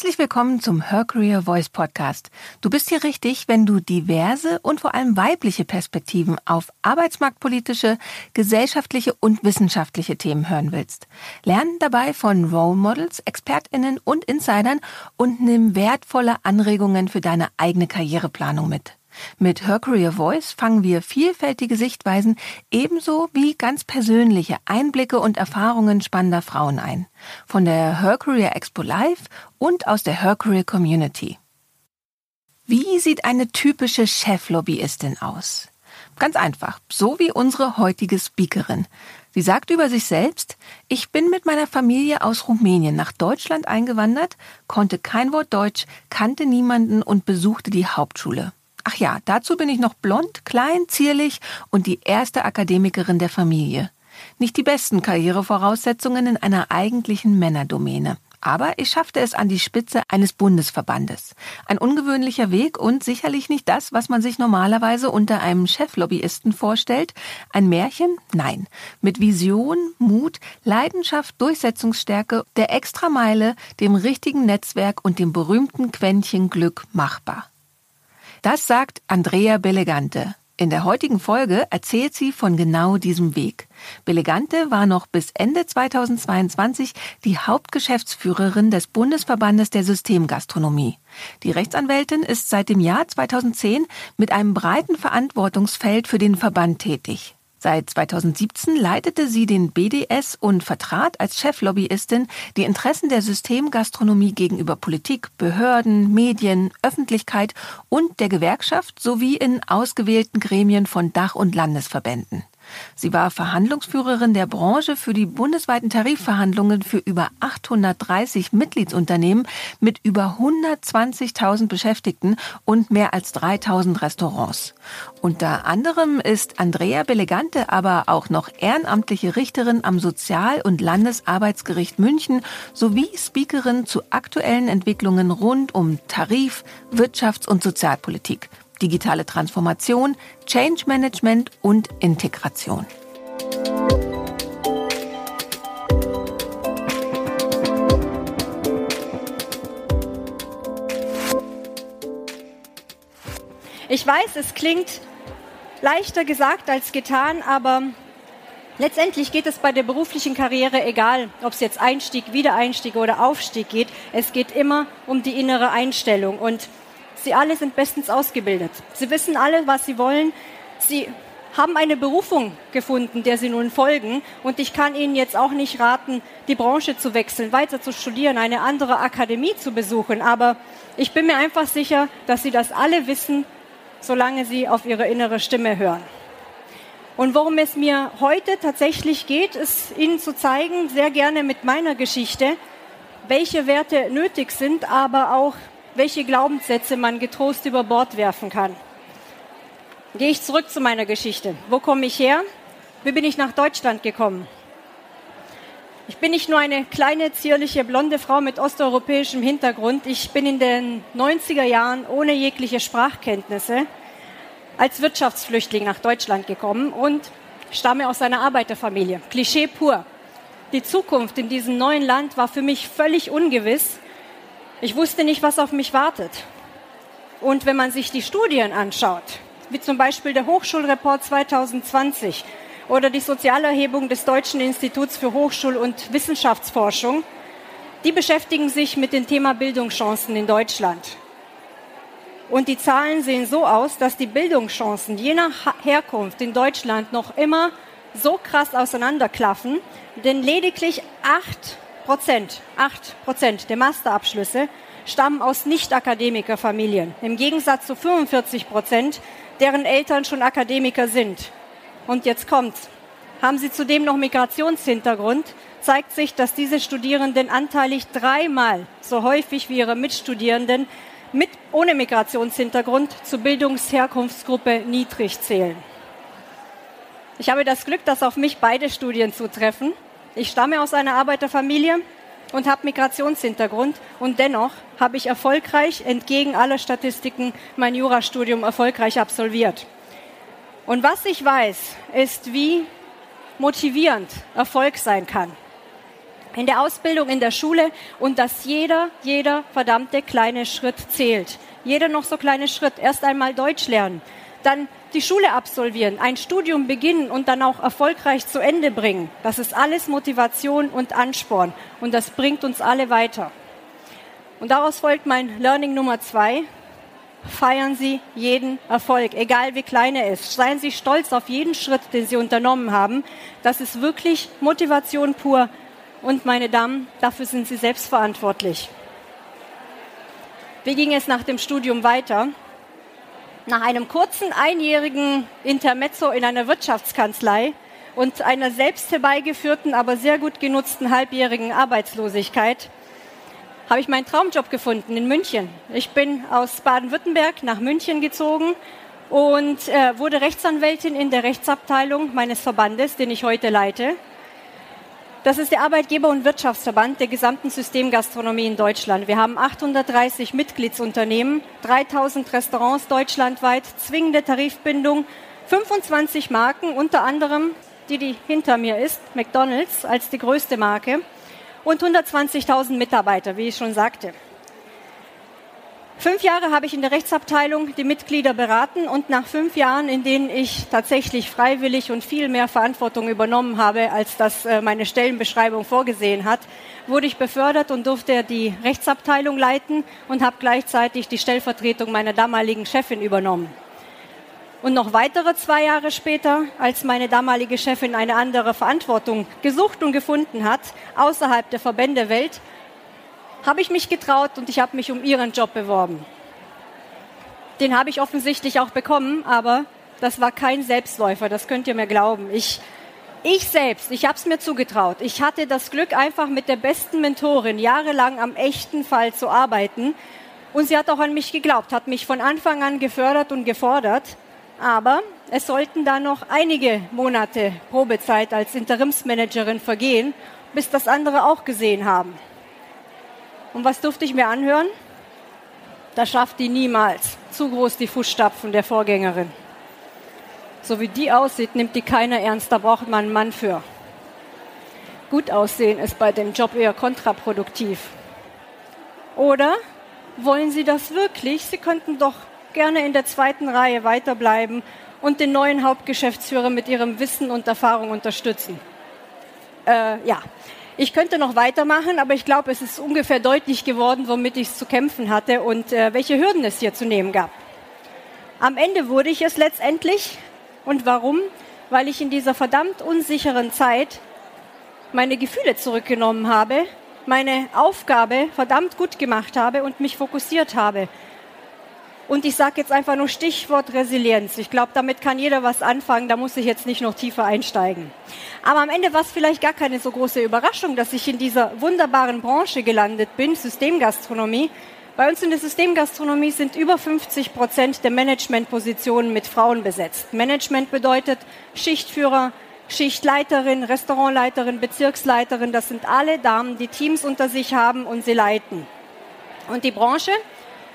Herzlich willkommen zum Her Career Voice Podcast. Du bist hier richtig, wenn du diverse und vor allem weibliche Perspektiven auf arbeitsmarktpolitische, gesellschaftliche und wissenschaftliche Themen hören willst. Lern dabei von Role Models, ExpertInnen und Insidern und nimm wertvolle Anregungen für deine eigene Karriereplanung mit. Mit Her Career Voice fangen wir vielfältige Sichtweisen ebenso wie ganz persönliche Einblicke und Erfahrungen spannender Frauen ein. Von der Her Career Expo Live und aus der Her Career Community. Wie sieht eine typische Cheflobbyistin aus? Ganz einfach, so wie unsere heutige Speakerin. Sie sagt über sich selbst, ich bin mit meiner Familie aus Rumänien nach Deutschland eingewandert, konnte kein Wort Deutsch, kannte niemanden und besuchte die Hauptschule. Ach ja, dazu bin ich noch blond, klein, zierlich und die erste Akademikerin der Familie. Nicht die besten Karrierevoraussetzungen in einer eigentlichen Männerdomäne. Aber ich schaffte es an die Spitze eines Bundesverbandes. Ein ungewöhnlicher Weg und sicherlich nicht das, was man sich normalerweise unter einem Cheflobbyisten vorstellt. Ein Märchen? Nein. Mit Vision, Mut, Leidenschaft, Durchsetzungsstärke, der Extrameile, dem richtigen Netzwerk und dem berühmten Quäntchen Glück machbar. Das sagt Andrea Belegante. In der heutigen Folge erzählt sie von genau diesem Weg. Belegante war noch bis Ende 2022 die Hauptgeschäftsführerin des Bundesverbandes der Systemgastronomie. Die Rechtsanwältin ist seit dem Jahr 2010 mit einem breiten Verantwortungsfeld für den Verband tätig. Seit 2017 leitete sie den BDS und vertrat als Cheflobbyistin die Interessen der Systemgastronomie gegenüber Politik, Behörden, Medien, Öffentlichkeit und der Gewerkschaft sowie in ausgewählten Gremien von Dach- und Landesverbänden. Sie war Verhandlungsführerin der Branche für die bundesweiten Tarifverhandlungen für über 830 Mitgliedsunternehmen mit über 120.000 Beschäftigten und mehr als 3000 Restaurants. Unter anderem ist Andrea Belegante aber auch noch ehrenamtliche Richterin am Sozial- und Landesarbeitsgericht München sowie Speakerin zu aktuellen Entwicklungen rund um Tarif, Wirtschafts- und Sozialpolitik digitale Transformation, Change Management und Integration. Ich weiß, es klingt leichter gesagt als getan, aber letztendlich geht es bei der beruflichen Karriere, egal ob es jetzt Einstieg, Wiedereinstieg oder Aufstieg geht, es geht immer um die innere Einstellung. Und Sie alle sind bestens ausgebildet. Sie wissen alle, was sie wollen. Sie haben eine Berufung gefunden, der sie nun folgen. Und ich kann Ihnen jetzt auch nicht raten, die Branche zu wechseln, weiter zu studieren, eine andere Akademie zu besuchen. Aber ich bin mir einfach sicher, dass Sie das alle wissen, solange Sie auf Ihre innere Stimme hören. Und worum es mir heute tatsächlich geht, ist Ihnen zu zeigen, sehr gerne mit meiner Geschichte, welche Werte nötig sind, aber auch welche Glaubenssätze man getrost über Bord werfen kann. Gehe ich zurück zu meiner Geschichte. Wo komme ich her? Wie bin ich nach Deutschland gekommen? Ich bin nicht nur eine kleine, zierliche, blonde Frau mit osteuropäischem Hintergrund. Ich bin in den 90er Jahren ohne jegliche Sprachkenntnisse als Wirtschaftsflüchtling nach Deutschland gekommen und stamme aus einer Arbeiterfamilie. Klischee pur. Die Zukunft in diesem neuen Land war für mich völlig ungewiss ich wusste nicht, was auf mich wartet. Und wenn man sich die Studien anschaut, wie zum Beispiel der Hochschulreport 2020 oder die Sozialerhebung des Deutschen Instituts für Hochschul- und Wissenschaftsforschung, die beschäftigen sich mit dem Thema Bildungschancen in Deutschland. Und die Zahlen sehen so aus, dass die Bildungschancen je nach Herkunft in Deutschland noch immer so krass auseinanderklaffen, denn lediglich acht Prozent, acht Prozent der Masterabschlüsse stammen aus Nicht-Akademikerfamilien, im Gegensatz zu 45 Prozent, deren Eltern schon Akademiker sind. Und jetzt kommt's. Haben sie zudem noch Migrationshintergrund, zeigt sich, dass diese Studierenden anteilig dreimal so häufig wie ihre Mitstudierenden mit ohne Migrationshintergrund zur Bildungsherkunftsgruppe niedrig zählen. Ich habe das Glück, dass auf mich beide Studien zutreffen. Ich stamme aus einer Arbeiterfamilie und habe Migrationshintergrund und dennoch habe ich erfolgreich, entgegen aller Statistiken, mein Jurastudium erfolgreich absolviert. Und was ich weiß, ist, wie motivierend Erfolg sein kann. in der Ausbildung, in der Schule und dass jeder, jeder verdammte kleine Schritt zählt. Jeder noch so kleine Schritt. Erst einmal Deutsch lernen, dann die Schule absolvieren, ein Studium beginnen und dann auch erfolgreich zu Ende bringen. Das ist alles Motivation und Ansporn und das bringt uns alle weiter. Und daraus folgt mein Learning Nummer zwei. Feiern Sie jeden Erfolg, egal wie klein er ist. Seien Sie stolz auf jeden Schritt, den Sie unternommen haben. Das ist wirklich Motivation pur. Und meine Damen, dafür sind Sie selbst verantwortlich. Wie ging es nach dem Studium weiter? Nach einem kurzen einjährigen Intermezzo in einer Wirtschaftskanzlei und einer selbst herbeigeführten, aber sehr gut genutzten halbjährigen Arbeitslosigkeit habe ich meinen Traumjob gefunden in München. Ich bin aus Baden-Württemberg nach München gezogen und äh, wurde Rechtsanwältin in der Rechtsabteilung meines Verbandes, den ich heute leite. Das ist der Arbeitgeber- und Wirtschaftsverband der gesamten Systemgastronomie in Deutschland. Wir haben 830 Mitgliedsunternehmen, 3000 Restaurants deutschlandweit, zwingende Tarifbindung, 25 Marken, unter anderem die, die hinter mir ist, McDonald's als die größte Marke und 120.000 Mitarbeiter, wie ich schon sagte. Fünf Jahre habe ich in der Rechtsabteilung die Mitglieder beraten und nach fünf Jahren, in denen ich tatsächlich freiwillig und viel mehr Verantwortung übernommen habe, als das äh, meine Stellenbeschreibung vorgesehen hat, wurde ich befördert und durfte die Rechtsabteilung leiten und habe gleichzeitig die Stellvertretung meiner damaligen Chefin übernommen. Und noch weitere zwei Jahre später, als meine damalige Chefin eine andere Verantwortung gesucht und gefunden hat, außerhalb der Verbändewelt, habe ich mich getraut und ich habe mich um ihren Job beworben. Den habe ich offensichtlich auch bekommen, aber das war kein Selbstläufer, das könnt ihr mir glauben. Ich, ich selbst, ich habe es mir zugetraut. Ich hatte das Glück, einfach mit der besten Mentorin jahrelang am echten Fall zu arbeiten. Und sie hat auch an mich geglaubt, hat mich von Anfang an gefördert und gefordert. Aber es sollten da noch einige Monate Probezeit als Interimsmanagerin vergehen, bis das andere auch gesehen haben. Und was durfte ich mir anhören? Das schafft die niemals. Zu groß die Fußstapfen der Vorgängerin. So wie die aussieht, nimmt die keiner ernst. Da braucht man einen Mann für. Gut aussehen ist bei dem Job eher kontraproduktiv. Oder wollen Sie das wirklich? Sie könnten doch gerne in der zweiten Reihe weiterbleiben und den neuen Hauptgeschäftsführer mit Ihrem Wissen und Erfahrung unterstützen. Äh, ja, ich könnte noch weitermachen, aber ich glaube, es ist ungefähr deutlich geworden, womit ich es zu kämpfen hatte und äh, welche Hürden es hier zu nehmen gab. Am Ende wurde ich es letztendlich. Und warum? Weil ich in dieser verdammt unsicheren Zeit meine Gefühle zurückgenommen habe, meine Aufgabe verdammt gut gemacht habe und mich fokussiert habe. Und ich sage jetzt einfach nur Stichwort Resilienz. Ich glaube, damit kann jeder was anfangen. Da muss ich jetzt nicht noch tiefer einsteigen. Aber am Ende war es vielleicht gar keine so große Überraschung, dass ich in dieser wunderbaren Branche gelandet bin, Systemgastronomie. Bei uns in der Systemgastronomie sind über 50 Prozent der Managementpositionen mit Frauen besetzt. Management bedeutet Schichtführer, Schichtleiterin, Restaurantleiterin, Bezirksleiterin. Das sind alle Damen, die Teams unter sich haben und sie leiten. Und die Branche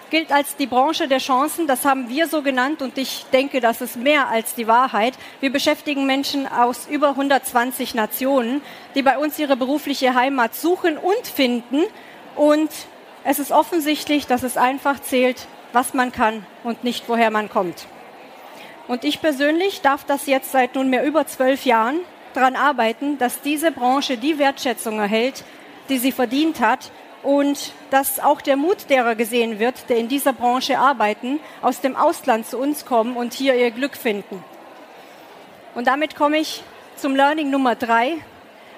gilt als die Branche der Chancen. Das haben wir so genannt und ich denke, das ist mehr als die Wahrheit. Wir beschäftigen Menschen aus über 120 Nationen, die bei uns ihre berufliche Heimat suchen und finden. Und es ist offensichtlich, dass es einfach zählt, was man kann und nicht woher man kommt. Und ich persönlich darf das jetzt seit nunmehr über zwölf Jahren daran arbeiten, dass diese Branche die Wertschätzung erhält, die sie verdient hat und dass auch der Mut derer gesehen wird, der in dieser Branche arbeiten, aus dem Ausland zu uns kommen und hier ihr Glück finden. Und damit komme ich zum Learning Nummer drei.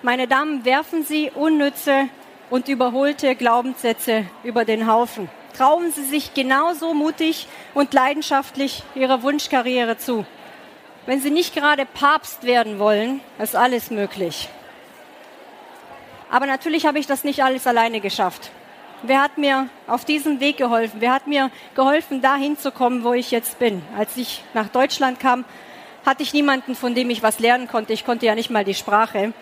Meine Damen, werfen Sie unnütze und überholte Glaubenssätze über den Haufen. Trauen Sie sich genauso mutig und leidenschaftlich Ihrer Wunschkarriere zu. Wenn Sie nicht gerade Papst werden wollen, ist alles möglich. Aber natürlich habe ich das nicht alles alleine geschafft. Wer hat mir auf diesem Weg geholfen? Wer hat mir geholfen, dahin zu kommen, wo ich jetzt bin? Als ich nach Deutschland kam, hatte ich niemanden, von dem ich was lernen konnte. Ich konnte ja nicht mal die Sprache.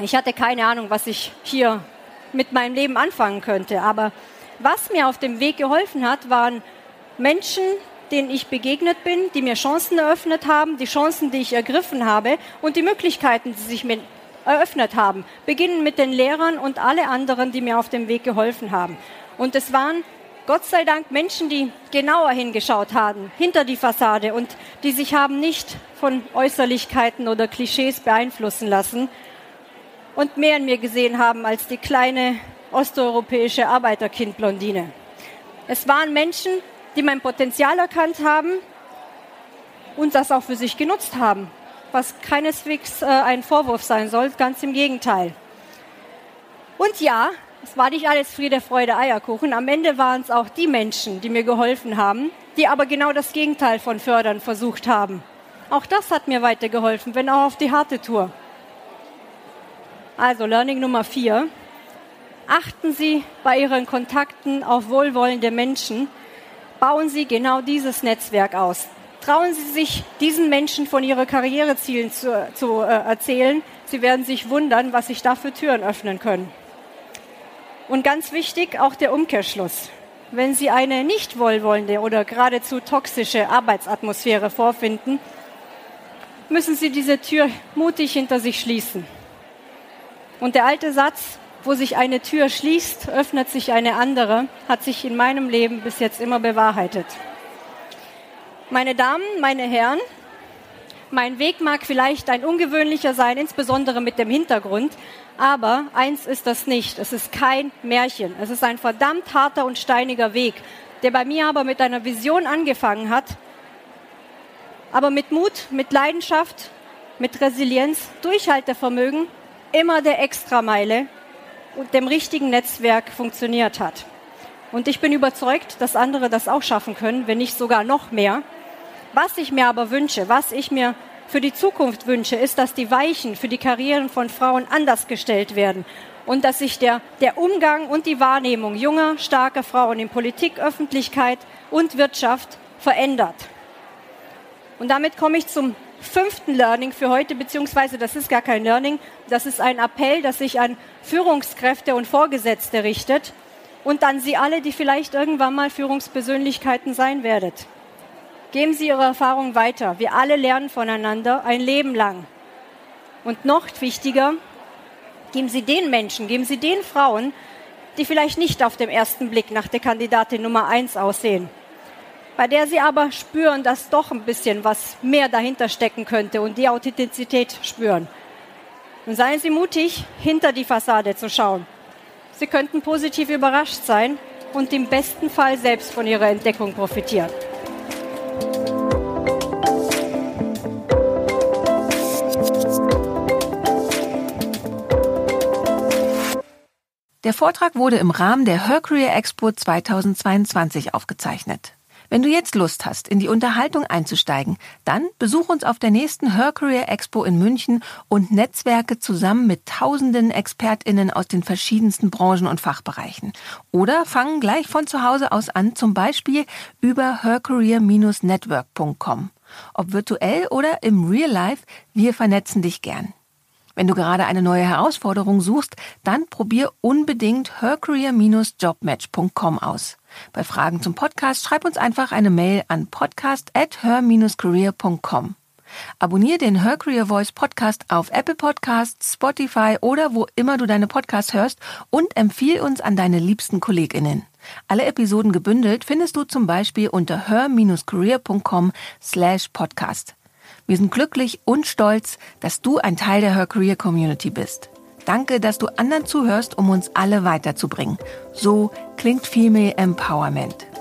Ich hatte keine Ahnung, was ich hier mit meinem Leben anfangen könnte. Aber was mir auf dem Weg geholfen hat, waren Menschen, denen ich begegnet bin, die mir Chancen eröffnet haben, die Chancen, die ich ergriffen habe und die Möglichkeiten, die sich mir eröffnet haben. Beginnen mit den Lehrern und alle anderen, die mir auf dem Weg geholfen haben. Und es waren Gott sei Dank Menschen, die genauer hingeschaut haben, hinter die Fassade und die sich haben nicht von Äußerlichkeiten oder Klischees beeinflussen lassen und mehr in mir gesehen haben als die kleine osteuropäische Arbeiterkind-Blondine. Es waren Menschen, die mein Potenzial erkannt haben und das auch für sich genutzt haben, was keineswegs äh, ein Vorwurf sein soll, ganz im Gegenteil. Und ja, es war nicht alles Friede, Freude, Eierkuchen. Am Ende waren es auch die Menschen, die mir geholfen haben, die aber genau das Gegenteil von fördern versucht haben. Auch das hat mir weitergeholfen, wenn auch auf die harte Tour. Also Learning Nummer vier. Achten Sie bei Ihren Kontakten auf wohlwollende Menschen. Bauen Sie genau dieses Netzwerk aus. Trauen Sie sich, diesen Menschen von Ihren Karrierezielen zu, zu äh, erzählen. Sie werden sich wundern, was sich da für Türen öffnen können. Und ganz wichtig auch der Umkehrschluss. Wenn Sie eine nicht wohlwollende oder geradezu toxische Arbeitsatmosphäre vorfinden, müssen Sie diese Tür mutig hinter sich schließen. Und der alte Satz, wo sich eine Tür schließt, öffnet sich eine andere, hat sich in meinem Leben bis jetzt immer bewahrheitet. Meine Damen, meine Herren, mein Weg mag vielleicht ein ungewöhnlicher sein, insbesondere mit dem Hintergrund, aber eins ist das nicht. Es ist kein Märchen. Es ist ein verdammt harter und steiniger Weg, der bei mir aber mit einer Vision angefangen hat, aber mit Mut, mit Leidenschaft, mit Resilienz, Durchhaltevermögen, immer der Extrameile und dem richtigen Netzwerk funktioniert hat. Und ich bin überzeugt, dass andere das auch schaffen können, wenn nicht sogar noch mehr. Was ich mir aber wünsche, was ich mir für die Zukunft wünsche, ist, dass die Weichen für die Karrieren von Frauen anders gestellt werden und dass sich der, der Umgang und die Wahrnehmung junger, starker Frauen in Politik, Öffentlichkeit und Wirtschaft verändert. Und damit komme ich zum fünften Learning für heute, beziehungsweise das ist gar kein Learning, das ist ein Appell, das sich an Führungskräfte und Vorgesetzte richtet und an Sie alle, die vielleicht irgendwann mal Führungspersönlichkeiten sein werdet. Geben Sie Ihre Erfahrung weiter. Wir alle lernen voneinander ein Leben lang. Und noch wichtiger, geben Sie den Menschen, geben Sie den Frauen, die vielleicht nicht auf dem ersten Blick nach der Kandidatin Nummer eins aussehen, bei der Sie aber spüren, dass doch ein bisschen was mehr dahinter stecken könnte und die Authentizität spüren. Und seien Sie mutig, hinter die Fassade zu schauen. Sie könnten positiv überrascht sein und im besten Fall selbst von Ihrer Entdeckung profitieren. Der Vortrag wurde im Rahmen der Her Career Expo 2022 aufgezeichnet. Wenn du jetzt Lust hast, in die Unterhaltung einzusteigen, dann besuch uns auf der nächsten Her Career Expo in München und netzwerke zusammen mit tausenden ExpertInnen aus den verschiedensten Branchen und Fachbereichen. Oder fang gleich von zu Hause aus an, zum Beispiel über hercareer-network.com. Ob virtuell oder im Real Life, wir vernetzen dich gern. Wenn du gerade eine neue Herausforderung suchst, dann probier unbedingt hercareer-jobmatch.com aus. Bei Fragen zum Podcast schreib uns einfach eine Mail an podcast at her-career.com. Abonnier den Her Career Voice Podcast auf Apple Podcasts, Spotify oder wo immer du deine Podcasts hörst und empfiehl uns an deine liebsten KollegInnen. Alle Episoden gebündelt findest du zum Beispiel unter her-career.com slash podcast. Wir sind glücklich und stolz, dass du ein Teil der Her Career Community bist. Danke, dass du anderen zuhörst, um uns alle weiterzubringen. So klingt Female Empowerment.